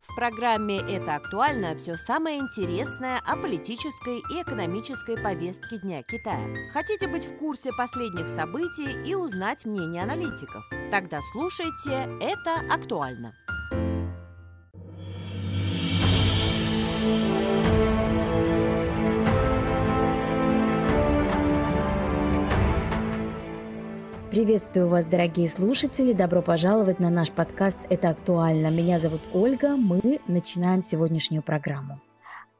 В программе «Это актуально» все самое интересное о политической и экономической повестке Дня Китая. Хотите быть в курсе последних событий и узнать мнение аналитиков? Тогда слушайте «Это актуально». Приветствую вас, дорогие слушатели! Добро пожаловать на наш подкаст «Это актуально». Меня зовут Ольга. Мы начинаем сегодняшнюю программу.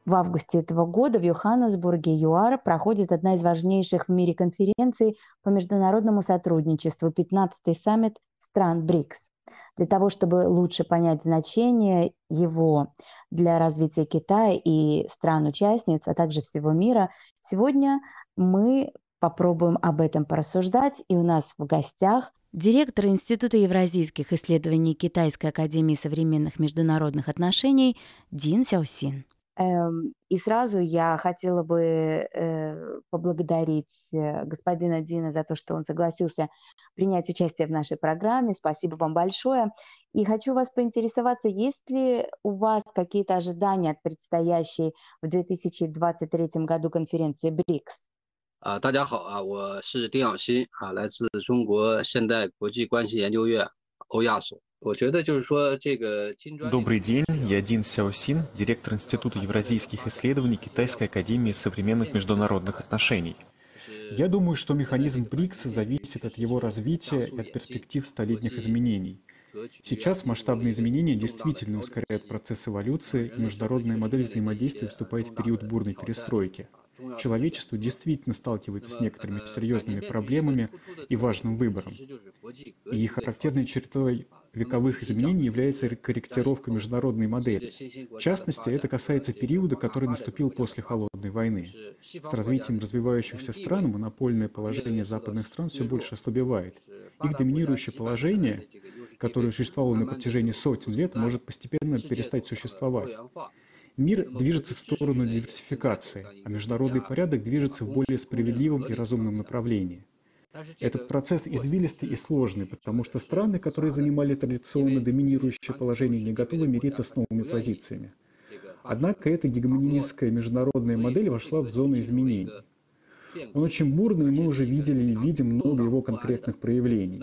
В августе этого года в Йоханнесбурге, ЮАР, проходит одна из важнейших в мире конференций по международному сотрудничеству, 15-й саммит стран БРИКС. Для того, чтобы лучше понять значение его для развития Китая и стран-участниц, а также всего мира, сегодня мы попробуем об этом порассуждать. И у нас в гостях директор Института евразийских исследований Китайской академии современных международных отношений Дин Сяосин. Эм, и сразу я хотела бы э, поблагодарить э, господина Дина за то, что он согласился принять участие в нашей программе. Спасибо вам большое. И хочу вас поинтересоваться, есть ли у вас какие-то ожидания от предстоящей в 2023 году конференции БРИКС? 啊，大家好啊，我是丁小新啊，来自中国现代国际关系研究院欧亚所。我觉得就是说这个金砖。Добрый день, я Дин Сяосин, директор Института евразийских исследований Китайской академии современных международных отношений. Я думаю, что механизм БРИКС зависит от его развития и от перспектив столетних изменений. Сейчас масштабные изменения действительно ускоряют процесс эволюции, и международная модель взаимодействия вступает в период бурной перестройки человечество действительно сталкивается с некоторыми серьезными проблемами и важным выбором. И характерной чертой вековых изменений является корректировка международной модели. В частности, это касается периода, который наступил после Холодной войны. С развитием развивающихся стран монопольное положение западных стран все больше ослабевает. Их доминирующее положение, которое существовало на протяжении сотен лет, может постепенно перестать существовать. Мир движется в сторону диверсификации, а международный порядок движется в более справедливом и разумном направлении. Этот процесс извилистый и сложный, потому что страны, которые занимали традиционно доминирующее положение, не готовы мириться с новыми позициями. Однако эта гегемонистская международная модель вошла в зону изменений. Он очень бурный, и мы уже видели и видим много его конкретных проявлений.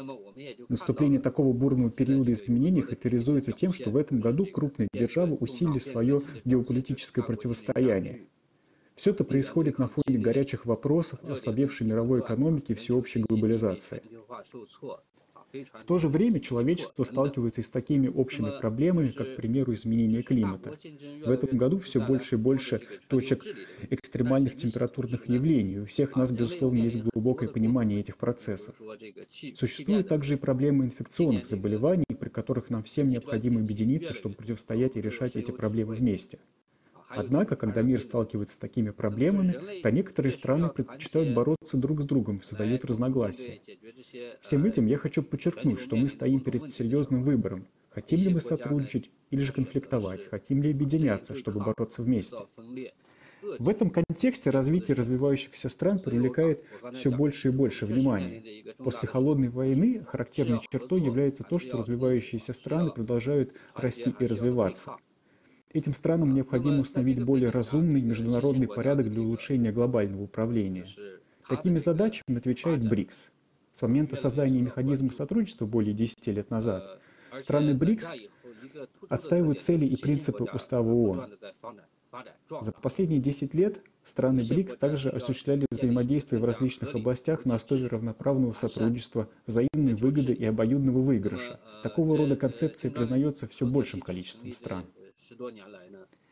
Наступление такого бурного периода изменений характеризуется тем, что в этом году крупные державы усилили свое геополитическое противостояние. Все это происходит на фоне горячих вопросов, ослабевшей мировой экономики и всеобщей глобализации. В то же время человечество сталкивается и с такими общими проблемами, как, к примеру, изменение климата. В этом году все больше и больше точек экстремальных температурных явлений. У всех нас, безусловно, есть глубокое понимание этих процессов. Существуют также и проблемы инфекционных заболеваний, при которых нам всем необходимо объединиться, чтобы противостоять и решать эти проблемы вместе. Однако, когда мир сталкивается с такими проблемами, то некоторые страны предпочитают бороться друг с другом, создают разногласия. Всем этим я хочу подчеркнуть, что мы стоим перед серьезным выбором. Хотим ли мы сотрудничать или же конфликтовать? Хотим ли объединяться, чтобы бороться вместе? В этом контексте развитие развивающихся стран привлекает все больше и больше внимания. После холодной войны характерной чертой является то, что развивающиеся страны продолжают расти и развиваться. Этим странам необходимо установить более разумный международный порядок для улучшения глобального управления. Такими задачами отвечает БРИКС. С момента создания механизма сотрудничества более 10 лет назад страны БРИКС отстаивают цели и принципы Устава ООН. За последние 10 лет страны БРИКС также осуществляли взаимодействие в различных областях на основе равноправного сотрудничества, взаимной выгоды и обоюдного выигрыша. Такого рода концепция признается все большим количеством стран.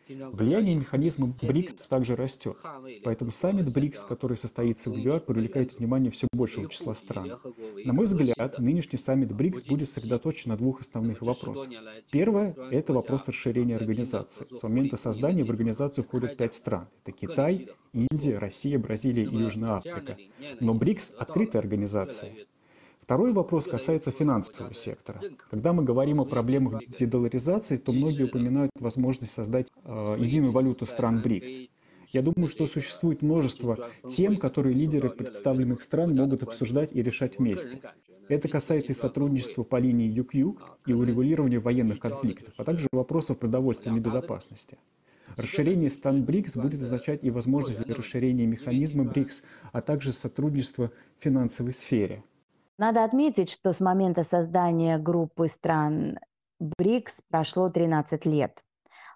Влияние механизма БРИКС также растет, поэтому саммит БРИКС, который состоится в ЮАР, привлекает внимание все большего числа стран. На мой взгляд, нынешний саммит БРИКС будет сосредоточен на двух основных вопросах. Первое – это вопрос расширения организации. С момента создания в организацию входят пять стран. Это Китай, Индия, Россия, Бразилия и Южная Африка. Но БРИКС – открытая организация. Второй вопрос касается финансового сектора. Когда мы говорим о проблемах дедоларизации, то многие упоминают возможность создать э, единую валюту стран БРИКС. Я думаю, что существует множество тем, которые лидеры представленных стран могут обсуждать и решать вместе. Это касается и сотрудничества по линии Юг-Юг и урегулирования военных конфликтов, а также вопросов продовольственной безопасности. Расширение стран БРИКС будет означать и возможность для расширения механизма БРИКС, а также сотрудничества в финансовой сфере. Надо отметить, что с момента создания группы стран БРИКС прошло 13 лет.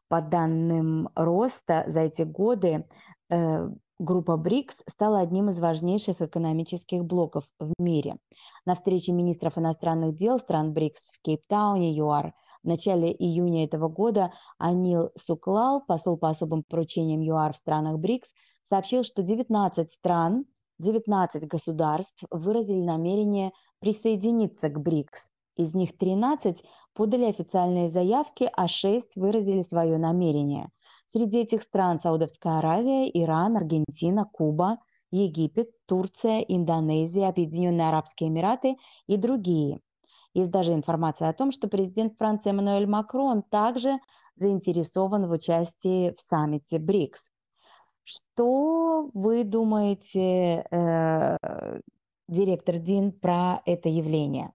По данным роста за эти годы э, группа БРИКС стала одним из важнейших экономических блоков в мире. На встрече министров иностранных дел стран БРИКС в Кейптауне, ЮАР, в начале июня этого года Анил Суклал, посол по особым поручениям ЮАР в странах БРИКС, сообщил, что 19 стран, 19 государств выразили намерение присоединиться к БРИКС. Из них 13 подали официальные заявки, а 6 выразили свое намерение. Среди этих стран Саудовская Аравия, Иран, Аргентина, Куба, Египет, Турция, Индонезия, Объединенные Арабские Эмираты и другие. Есть даже информация о том, что президент Франции Эммануэль Макрон также заинтересован в участии в саммите БРИКС. Что вы думаете, э, директор Дин, про это явление?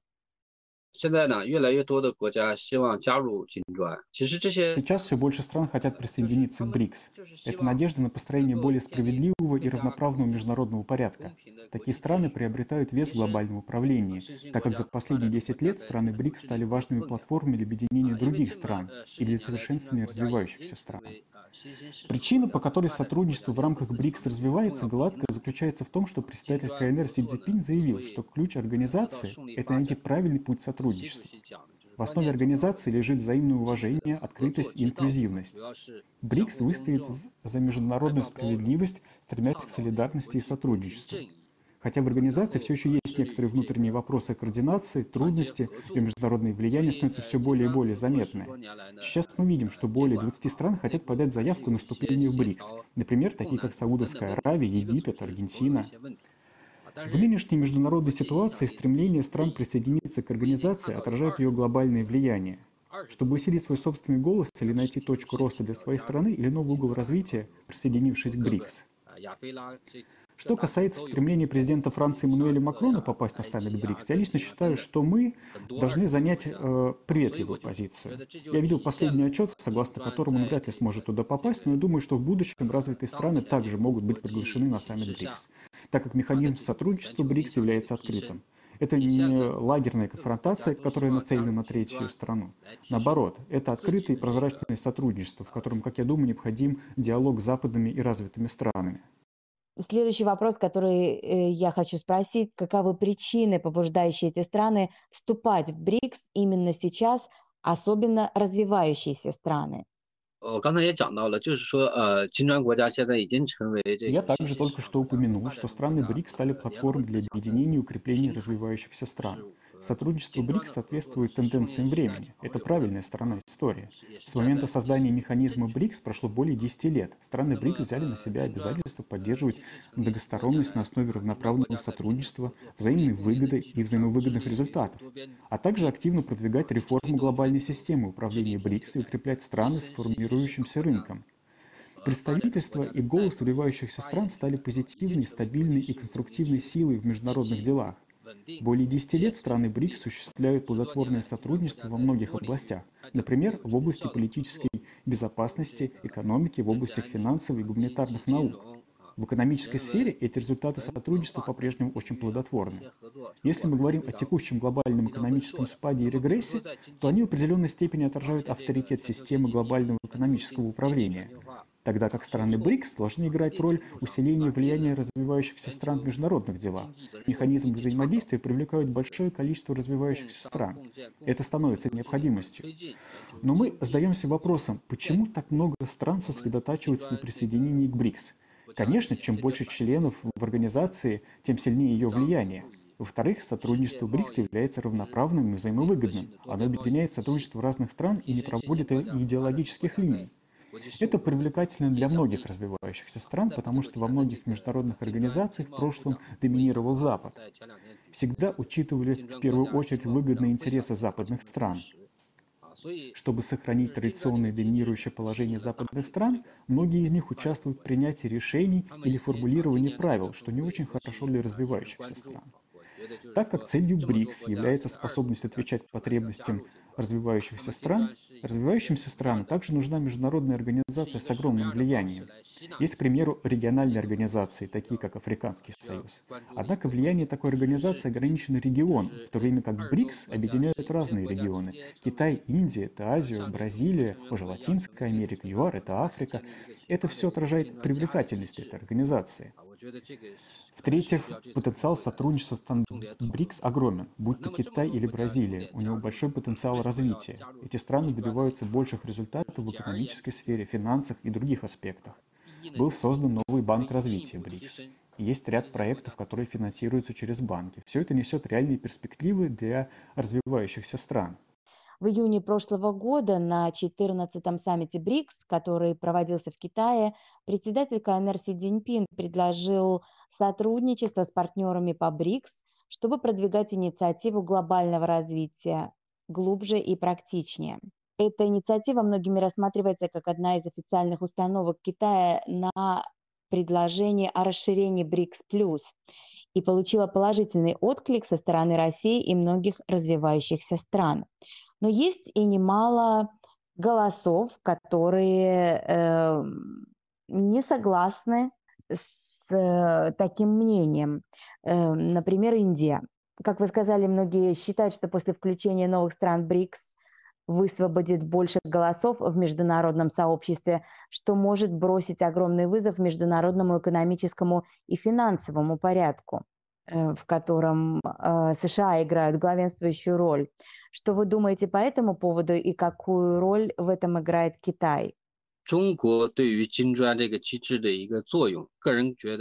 Сейчас все больше стран хотят присоединиться к БРИКС. Это надежда на построение более справедливого и равноправного международного порядка. Такие страны приобретают вес в глобальном управлении, так как за последние 10 лет страны БРИКС стали важными платформами для объединения других стран и для совершенствования развивающихся стран. Причина, по которой сотрудничество в рамках БРИКС развивается гладко, заключается в том, что председатель КНР Си Цзиньпин заявил, что ключ организации – это найти правильный путь сотрудничества. В основе организации лежит взаимное уважение, открытость и инклюзивность. БРИКС выстоит за международную справедливость, стремясь к солидарности и сотрудничеству. Хотя в организации все еще есть некоторые внутренние вопросы координации, трудности, и международное влияние становится все более и более заметное. Сейчас мы видим, что более 20 стран хотят подать заявку на вступление в БРИКС, например, такие как Саудовская Аравия, Египет, Аргентина. В нынешней международной ситуации стремление стран присоединиться к организации отражает ее глобальное влияние. Чтобы усилить свой собственный голос или найти точку роста для своей страны или новый угол развития, присоединившись к БРИКС. Что касается стремления президента Франции Эммануэля Макрона попасть на саммит БРИКС, я лично считаю, что мы должны занять э, приветливую позицию. Я видел последний отчет, согласно которому он вряд ли сможет туда попасть, но я думаю, что в будущем развитые страны также могут быть приглашены на саммит БРИКС, так как механизм сотрудничества БРИКС является открытым. Это не лагерная конфронтация, которая нацелена на третью страну. Наоборот, это открытое и прозрачное сотрудничество, в котором, как я думаю, необходим диалог с западными и развитыми странами. Следующий вопрос, который э, я хочу спросить, каковы причины, побуждающие эти страны вступать в БРИКС именно сейчас, особенно развивающиеся страны? Я также только что упомянул, что страны БРИКС стали платформой для объединения и укрепления развивающихся стран. Сотрудничество БРИКС соответствует тенденциям времени. Это правильная сторона истории. С момента создания механизма БРИКС прошло более 10 лет. Страны БРИКС взяли на себя обязательство поддерживать многосторонность на основе равноправного сотрудничества, взаимной выгоды и взаимовыгодных результатов, а также активно продвигать реформу глобальной системы управления БРИКС и укреплять страны с формирующимся рынком. Представительство и голос развивающихся стран стали позитивной, стабильной и конструктивной силой в международных делах. Более 10 лет страны БРИКС осуществляют плодотворное сотрудничество во многих областях, например, в области политической безопасности, экономики, в областях финансовых и гуманитарных наук. В экономической сфере эти результаты сотрудничества по-прежнему очень плодотворны. Если мы говорим о текущем глобальном экономическом спаде и регрессе, то они в определенной степени отражают авторитет системы глобального экономического управления, тогда как страны БРИКС должны играть роль усиления влияния развивающихся стран в международных делах. Механизмы взаимодействия привлекают большое количество развивающихся стран. Это становится необходимостью. Но мы задаемся вопросом, почему так много стран сосредотачиваются на присоединении к БРИКС? Конечно, чем больше членов в организации, тем сильнее ее влияние. Во-вторых, сотрудничество БРИКС является равноправным и взаимовыгодным. Оно объединяет сотрудничество разных стран и не проводит идеологических линий. Это привлекательно для многих развивающихся стран, потому что во многих международных организациях в прошлом доминировал Запад. Всегда учитывали в первую очередь выгодные интересы западных стран. Чтобы сохранить традиционное доминирующее положение западных стран, многие из них участвуют в принятии решений или формулировании правил, что не очень хорошо для развивающихся стран. Так как целью БРИКС является способность отвечать потребностям развивающихся стран, развивающимся странам также нужна международная организация с огромным влиянием. Есть, к примеру, региональные организации, такие как Африканский союз. Однако влияние такой организации ограничено регионом, в то время как БРИКС объединяют разные регионы. Китай, Индия – это Азия, Бразилия, уже Латинская Америка, ЮАР – это Африка. Это все отражает привлекательность этой организации. В-третьих, потенциал сотрудничества с БРИКС огромен, будь то Китай или Бразилия. У него большой потенциал развития. Эти страны добиваются больших результатов в экономической сфере, финансах и других аспектах. Был создан новый банк развития БРИКС. Есть ряд проектов, которые финансируются через банки. Все это несет реальные перспективы для развивающихся стран. В июне прошлого года на 14-м саммите БРИКС, который проводился в Китае, председатель КНР Си Цзиньпин предложил сотрудничество с партнерами по БРИКС, чтобы продвигать инициативу глобального развития глубже и практичнее. Эта инициатива многими рассматривается как одна из официальных установок Китая на предложение о расширении БРИКС+, и получила положительный отклик со стороны России и многих развивающихся стран. Но есть и немало голосов, которые э, не согласны с э, таким мнением. Э, например, Индия. Как вы сказали, многие считают, что после включения новых стран БРИКС высвободит больше голосов в международном сообществе, что может бросить огромный вызов международному экономическому и финансовому порядку. Э, в котором э, США играют главенствующую роль. Что вы думаете по этому поводу и какую роль в этом играет Китай?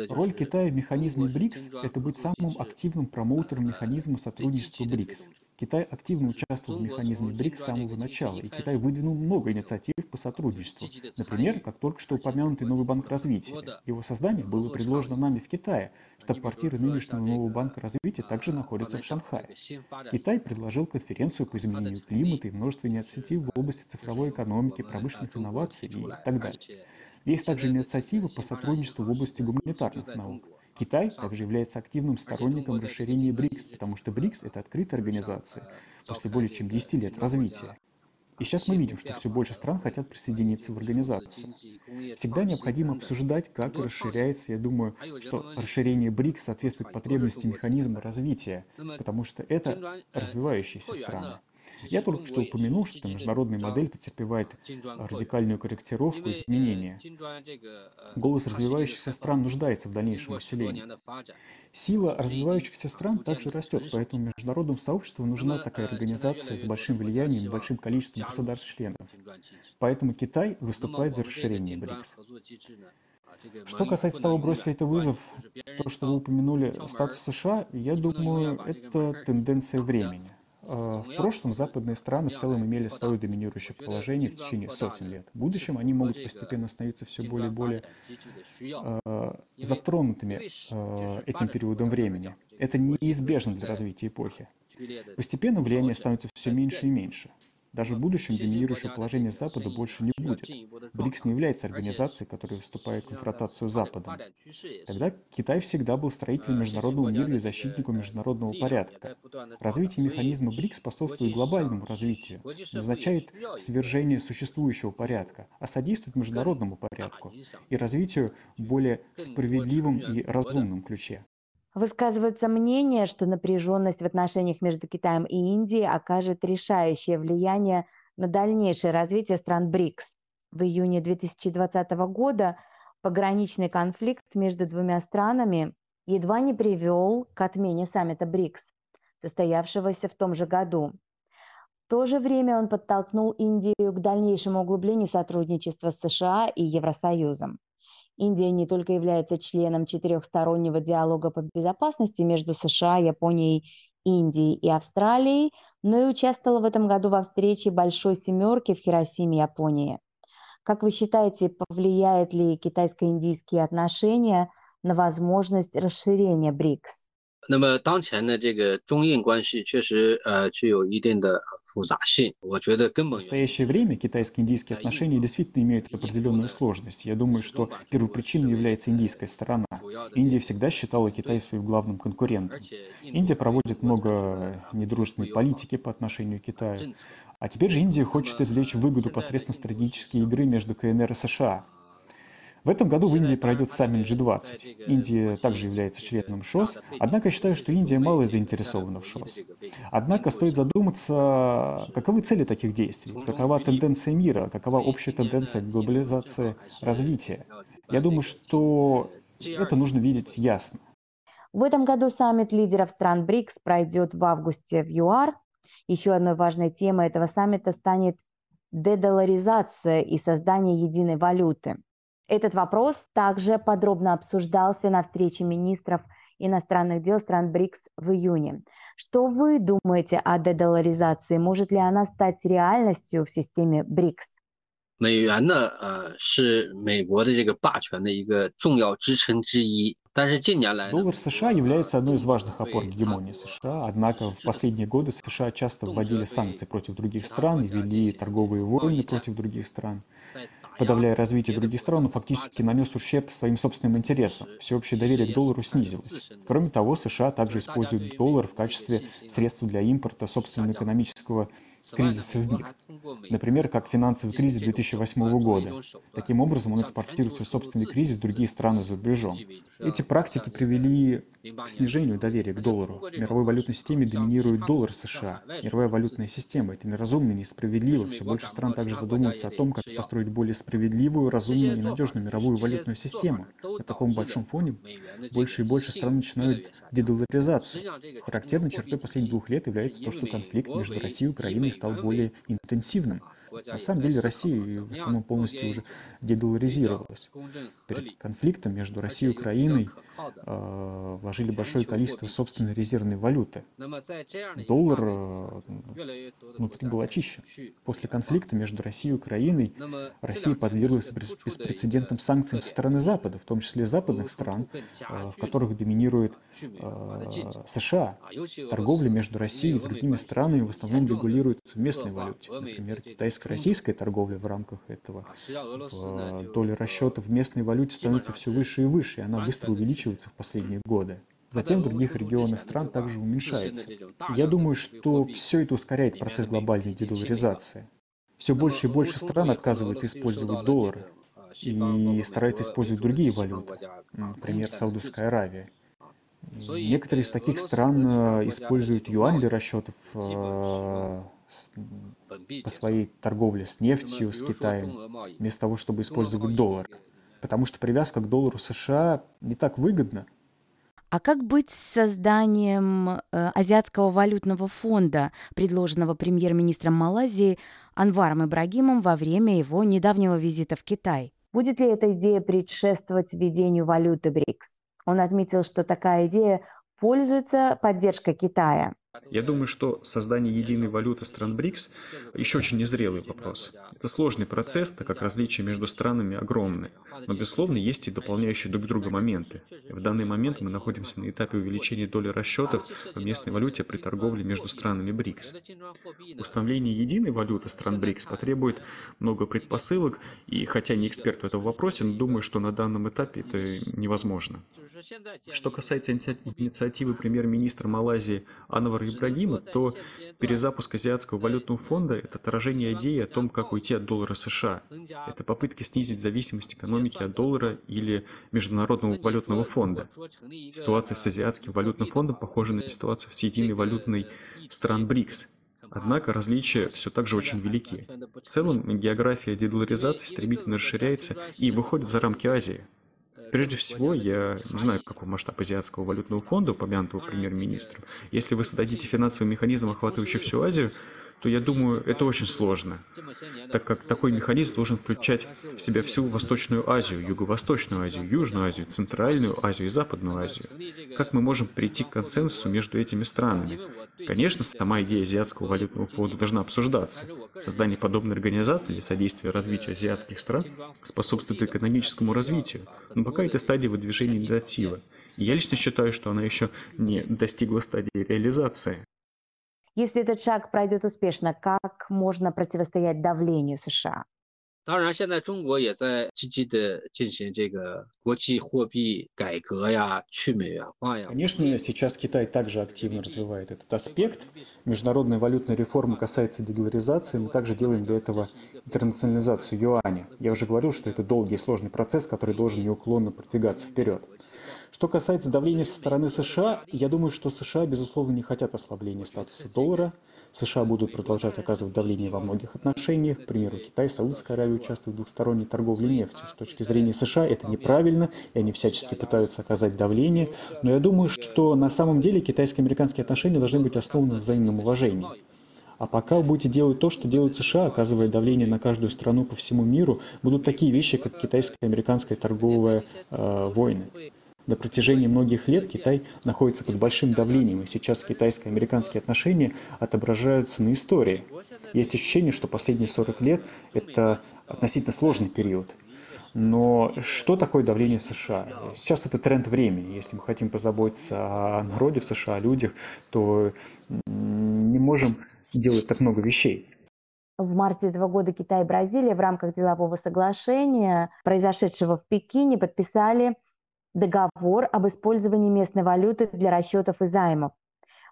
Роль Китая в механизме БРИКС – это быть самым активным промоутером механизма сотрудничества БРИКС. Китай активно участвовал в механизме БРИКС с самого начала, и Китай выдвинул много инициатив по сотрудничеству. Например, как только что упомянутый новый банк развития. Его создание было предложено нами в Китае. Штаб-квартира нынешнего нового банка развития также находится в Шанхае. Китай предложил конференцию по изменению климата и множество инициатив в области цифровой экономики, промышленных инноваций и так далее. Есть также инициативы по сотрудничеству в области гуманитарных наук. Китай также является активным сторонником расширения БРИКС, потому что БРИКС – это открытая организация после более чем 10 лет развития. И сейчас мы видим, что все больше стран хотят присоединиться в организацию. Всегда необходимо обсуждать, как расширяется. Я думаю, что расширение БРИКС соответствует потребностям механизма развития, потому что это развивающиеся страны. Я только что упомянул, что международная модель претерпевает радикальную корректировку и изменения. Голос развивающихся стран нуждается в дальнейшем усилении. Сила развивающихся стран также растет, поэтому международному сообществу нужна такая организация с большим влиянием и большим количеством государств-членов. Поэтому Китай выступает за расширение БРИКС. Что касается того, бросит ли это вызов, то, что вы упомянули, статус США, я думаю, это тенденция времени. А, в прошлом западные страны в целом имели свое доминирующее положение в течение сотен лет. В будущем они могут постепенно становиться все более и более э, затронутыми э, этим периодом времени. Это неизбежно для развития эпохи. Постепенно влияние становится все меньше и меньше. Даже в будущем доминирующего положения Запада больше не будет. БРИКС не является организацией, которая выступает в конфронтацию с Западом. Тогда Китай всегда был строителем международного мира и защитником международного порядка. Развитие механизма БРИКС способствует глобальному развитию, не означает свержение существующего порядка, а содействует международному порядку и развитию в более справедливом и разумном ключе. Высказывается мнение, что напряженность в отношениях между Китаем и Индией окажет решающее влияние на дальнейшее развитие стран БРИКС. В июне 2020 года пограничный конфликт между двумя странами едва не привел к отмене саммита БРИКС, состоявшегося в том же году. В то же время он подтолкнул Индию к дальнейшему углублению сотрудничества с США и Евросоюзом. Индия не только является членом четырехстороннего диалога по безопасности между США, Японией, Индией и Австралией, но и участвовала в этом году во встрече Большой Семерки в Хиросиме, Японии. Как вы считаете, повлияет ли китайско-индийские отношения на возможность расширения БРИКС? 那么当前的这个中印关系确实呃具有一定的复杂性。我觉得根本 В настоящее время китайско-индийские отношения действительно имеют определенную сложность. Я думаю, что первой причиной является индийская сторона. Индия всегда считала Китай своим главным конкурентом. Индия проводит много недружественной политики по отношению к Китаю. А теперь же Индия хочет извлечь выгоду посредством стратегической игры между КНР и США. В этом году в Индии пройдет саммит G20. Индия также является членом ШОС, однако я считаю, что Индия мало заинтересована в ШОС. Однако стоит задуматься, каковы цели таких действий, какова тенденция мира, какова общая тенденция глобализации развития. Я думаю, что это нужно видеть ясно. В этом году саммит лидеров стран БРИКС пройдет в августе в ЮАР. Еще одной важной темой этого саммита станет дедоларизация и создание единой валюты. Этот вопрос также подробно обсуждался на встрече министров иностранных дел стран БРИКС в июне. Что вы думаете о дедоларизации? Может ли она стать реальностью в системе БРИКС? 美元呢，呃，是美国的这个霸权的一个重要支撑之一。Доллар США является одной из важных опор гегемонии США, однако в последние годы США часто вводили санкции против других стран и вели торговые войны против других стран подавляя развитие других стран, он фактически нанес ущерб своим собственным интересам. Всеобщее доверие к доллару снизилось. Кроме того, США также используют доллар в качестве средства для импорта собственного экономического в мир. Например, как финансовый кризис 2008 года. Таким образом, он экспортирует свой собственный кризис в другие страны за рубежом. Эти практики привели к снижению доверия к доллару. В мировой валютной системе доминирует доллар США. Мировая валютная система — это неразумно и несправедливо. Все больше стран также задумываются о том, как построить более справедливую, разумную и надежную мировую валютную систему. На таком большом фоне больше и больше стран начинают дедоларизацию. Характерной чертой последних двух лет является то, что конфликт между Россией и Украиной стал более интенсивным. На самом деле Россия в основном полностью уже дедоларизировалась. Перед конфликтом между Россией и Украиной э, вложили большое количество собственной резервной валюты. Доллар э, внутри был очищен. После конфликта между Россией и Украиной Россия подверглась беспрецедентным санкциям со стороны Запада, в том числе западных стран, э, в которых доминирует э, США. Торговля между Россией и другими странами в основном регулируется в местной валюте. Например, китайско-российская торговля в рамках этого. В доля расчета в местной валюте становится все выше и выше, и она быстро увеличивается в последние годы. Затем в других регионах стран также уменьшается. Я думаю, что все это ускоряет процесс глобальной дедоларизации. Все больше и больше стран отказывается использовать доллары и старается использовать другие валюты, например, Саудовская Аравия. Некоторые из таких стран э, используют юань для расчетов э, по своей торговле с нефтью, с Китаем, вместо того, чтобы использовать доллар. Потому что привязка к доллару США не так выгодна. А как быть с созданием э, Азиатского валютного фонда, предложенного премьер-министром Малайзии Анваром Ибрагимом во время его недавнего визита в Китай? Будет ли эта идея предшествовать введению валюты БРИКС? Он отметил, что такая идея пользуется поддержкой Китая. Я думаю, что создание единой валюты стран БРИКС еще очень незрелый вопрос. Это сложный процесс, так как различия между странами огромны. Но, безусловно, есть и дополняющие друг друга моменты. В данный момент мы находимся на этапе увеличения доли расчетов в местной валюте при торговле между странами БРИКС. Установление единой валюты стран БРИКС потребует много предпосылок, и хотя не эксперт в этом вопросе, но думаю, что на данном этапе это невозможно. Что касается инициативы премьер-министра Малайзии Анвара Ибрагима, то перезапуск Азиатского валютного фонда – это отражение идеи о том, как уйти от доллара США. Это попытка снизить зависимость экономики от доллара или Международного валютного фонда. Ситуация с Азиатским валютным фондом похожа на ситуацию с единой валютной стран БРИКС. Однако различия все так же очень велики. В целом, география дедоларизации стремительно расширяется и выходит за рамки Азии. Прежде всего, я не знаю, какой масштаб Азиатского валютного фонда, упомянутого премьер-министром. Если вы создадите финансовый механизм, охватывающий всю Азию, то я думаю, это очень сложно, так как такой механизм должен включать в себя всю Восточную Азию, Юго-Восточную Азию, Южную Азию, Центральную Азию и Западную Азию. Как мы можем прийти к консенсусу между этими странами? Конечно, сама идея Азиатского валютного фонда должна обсуждаться. Создание подобной организации для содействия развитию азиатских стран способствует экономическому развитию, но пока эта стадия выдвижения инициатива. Я лично считаю, что она еще не достигла стадии реализации. Если этот шаг пройдет успешно, как можно противостоять давлению США? 当然，现在中国也在积极的进行这个国际货币改革呀、去美元化呀。Конечно, сейчас Китай также активно развивает этот аспект. Международная валютная реформа касается дедоларизации, мы также делаем для этого интернационализацию юаня. Я уже говорил, что это долгий и сложный процесс, который должен неуклонно продвигаться вперед. Что касается давления со стороны США, я думаю, что США, безусловно, не хотят ослабления статуса доллара – США будут продолжать оказывать давление во многих отношениях. К примеру, Китай, Саудовская Аравия участвуют в двухсторонней торговле нефтью. С точки зрения США это неправильно, и они всячески пытаются оказать давление. Но я думаю, что на самом деле китайско-американские отношения должны быть основаны на взаимном уважении. А пока вы будете делать то, что делают США, оказывая давление на каждую страну по всему миру, будут такие вещи, как китайско-американская торговая э, войны. На протяжении многих лет Китай находится под большим давлением, и сейчас китайско-американские отношения отображаются на истории. Есть ощущение, что последние 40 лет – это относительно сложный период. Но что такое давление США? Сейчас это тренд времени. Если мы хотим позаботиться о народе в США, о людях, то не можем делать так много вещей. В марте этого года Китай и Бразилия в рамках делового соглашения, произошедшего в Пекине, подписали договор об использовании местной валюты для расчетов и займов.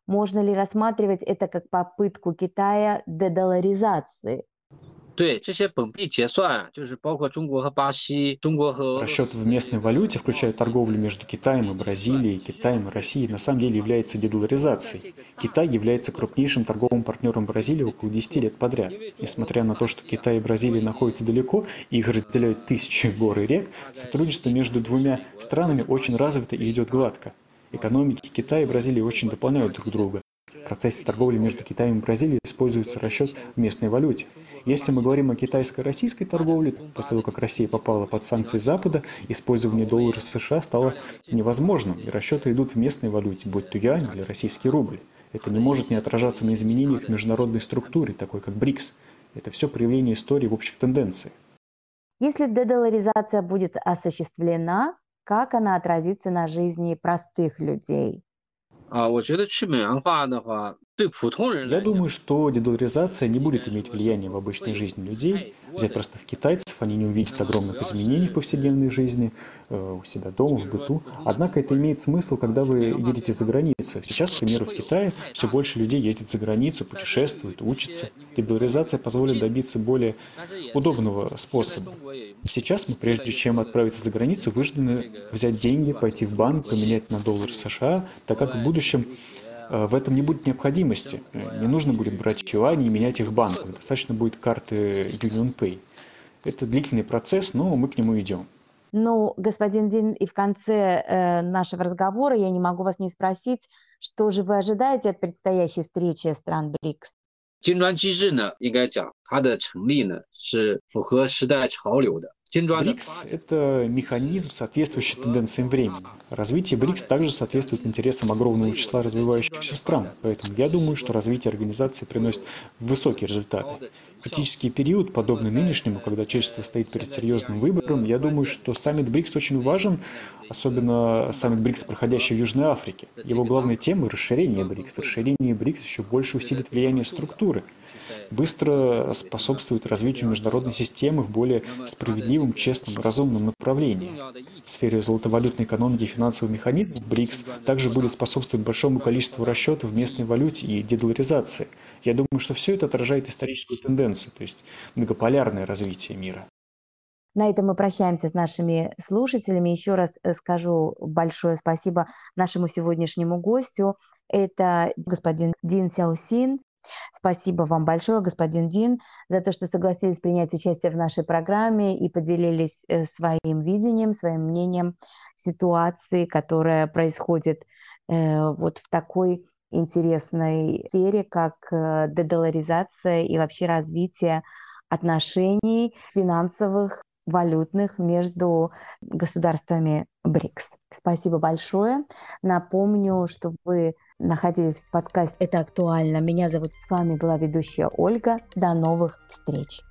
Можно ли рассматривать это как попытку Китая дедоларизации? 对这些本币结算，就是包括中国和巴西、中国和 Расчет в местной валюте, включая торговлю между Китаем и Бразилией, Китаем и Россией, на самом деле является дедоларизацией. Китай является крупнейшим торговым партнером Бразилии около 10 лет подряд. Несмотря на то, что Китай и Бразилия находятся далеко, и их разделяют тысячи гор и рек, сотрудничество между двумя странами очень развито и идет гладко. Экономики Китая и Бразилии очень дополняют друг друга. В процессе торговли между Китаем и Бразилией используется расчет в местной валюте. Если мы говорим о китайско-российской торговле, после того, как Россия попала под санкции Запада, использование доллара США стало невозможным, и расчеты идут в местной валюте, будь то юань или российский рубль. Это не может не отражаться на изменениях в международной структуре, такой как БРИКС. Это все проявление истории в общих тенденциях. Если дедоларизация будет осуществлена, как она отразится на жизни простых людей? Я думаю, что дедоларизация не будет иметь влияния в обычной жизни людей. Взять простых китайцев, они не увидят огромных изменений в повседневной жизни, э, у себя дома, в быту. Однако это имеет смысл, когда вы едете за границу. Сейчас, к примеру, в Китае все больше людей ездит за границу, путешествует, учится. Дедоларизация позволит добиться более удобного способа. Сейчас мы, прежде чем отправиться за границу, вынуждены взять деньги, пойти в банк, поменять на доллар США, так как в будущем в этом не будет необходимости. Э, не нужно будет брать юани и менять их в банках. Достаточно будет карты Union Pay. Это длительный процесс, но мы к нему идем. Ну, господин Дин, и в конце э, нашего разговора я не могу вас не спросить, что же вы ожидаете от предстоящей встречи стран БРИКС? 金砖机制呢，应该讲它的成立呢是符合时代潮流的。 БРИКС – это механизм, соответствующий тенденциям времени. Развитие БРИКС также соответствует интересам огромного числа развивающихся стран, поэтому я думаю, что развитие организации приносит высокие результаты. Критический период, подобный нынешнему, когда человечество стоит перед серьезным выбором, я думаю, что саммит БРИКС очень важен, особенно саммит БРИКС, проходящий в Южной Африке. Его главной темой – расширение БРИКС. Расширение БРИКС еще больше усилит влияние структуры – быстро способствует развитию международной системы в более справедливом, честном и разумном направлении. В сфере золотовалютной экономики и финансовых механизмов БРИКС также будет способствовать большому количеству расчетов в местной валюте и дедоларизации. Я думаю, что все это отражает историческую тенденцию, то есть многополярное развитие мира. На этом мы прощаемся с нашими слушателями. Еще раз э, скажу большое спасибо нашему сегодняшнему гостю. Это господин Дин Сяосин, Спасибо вам большое, господин Дин, за то, что согласились принять участие в нашей программе и поделились э, своим видением, своим мнением ситуации, которая происходит э, вот в такой интересной сфере, как э, дедоларизация и вообще развитие отношений финансовых, валютных между государствами БРИКС. Спасибо большое. Напомню, что вы находились в подкасте «Это актуально». Меня зовут, с вами была ведущая Ольга. До новых встреч!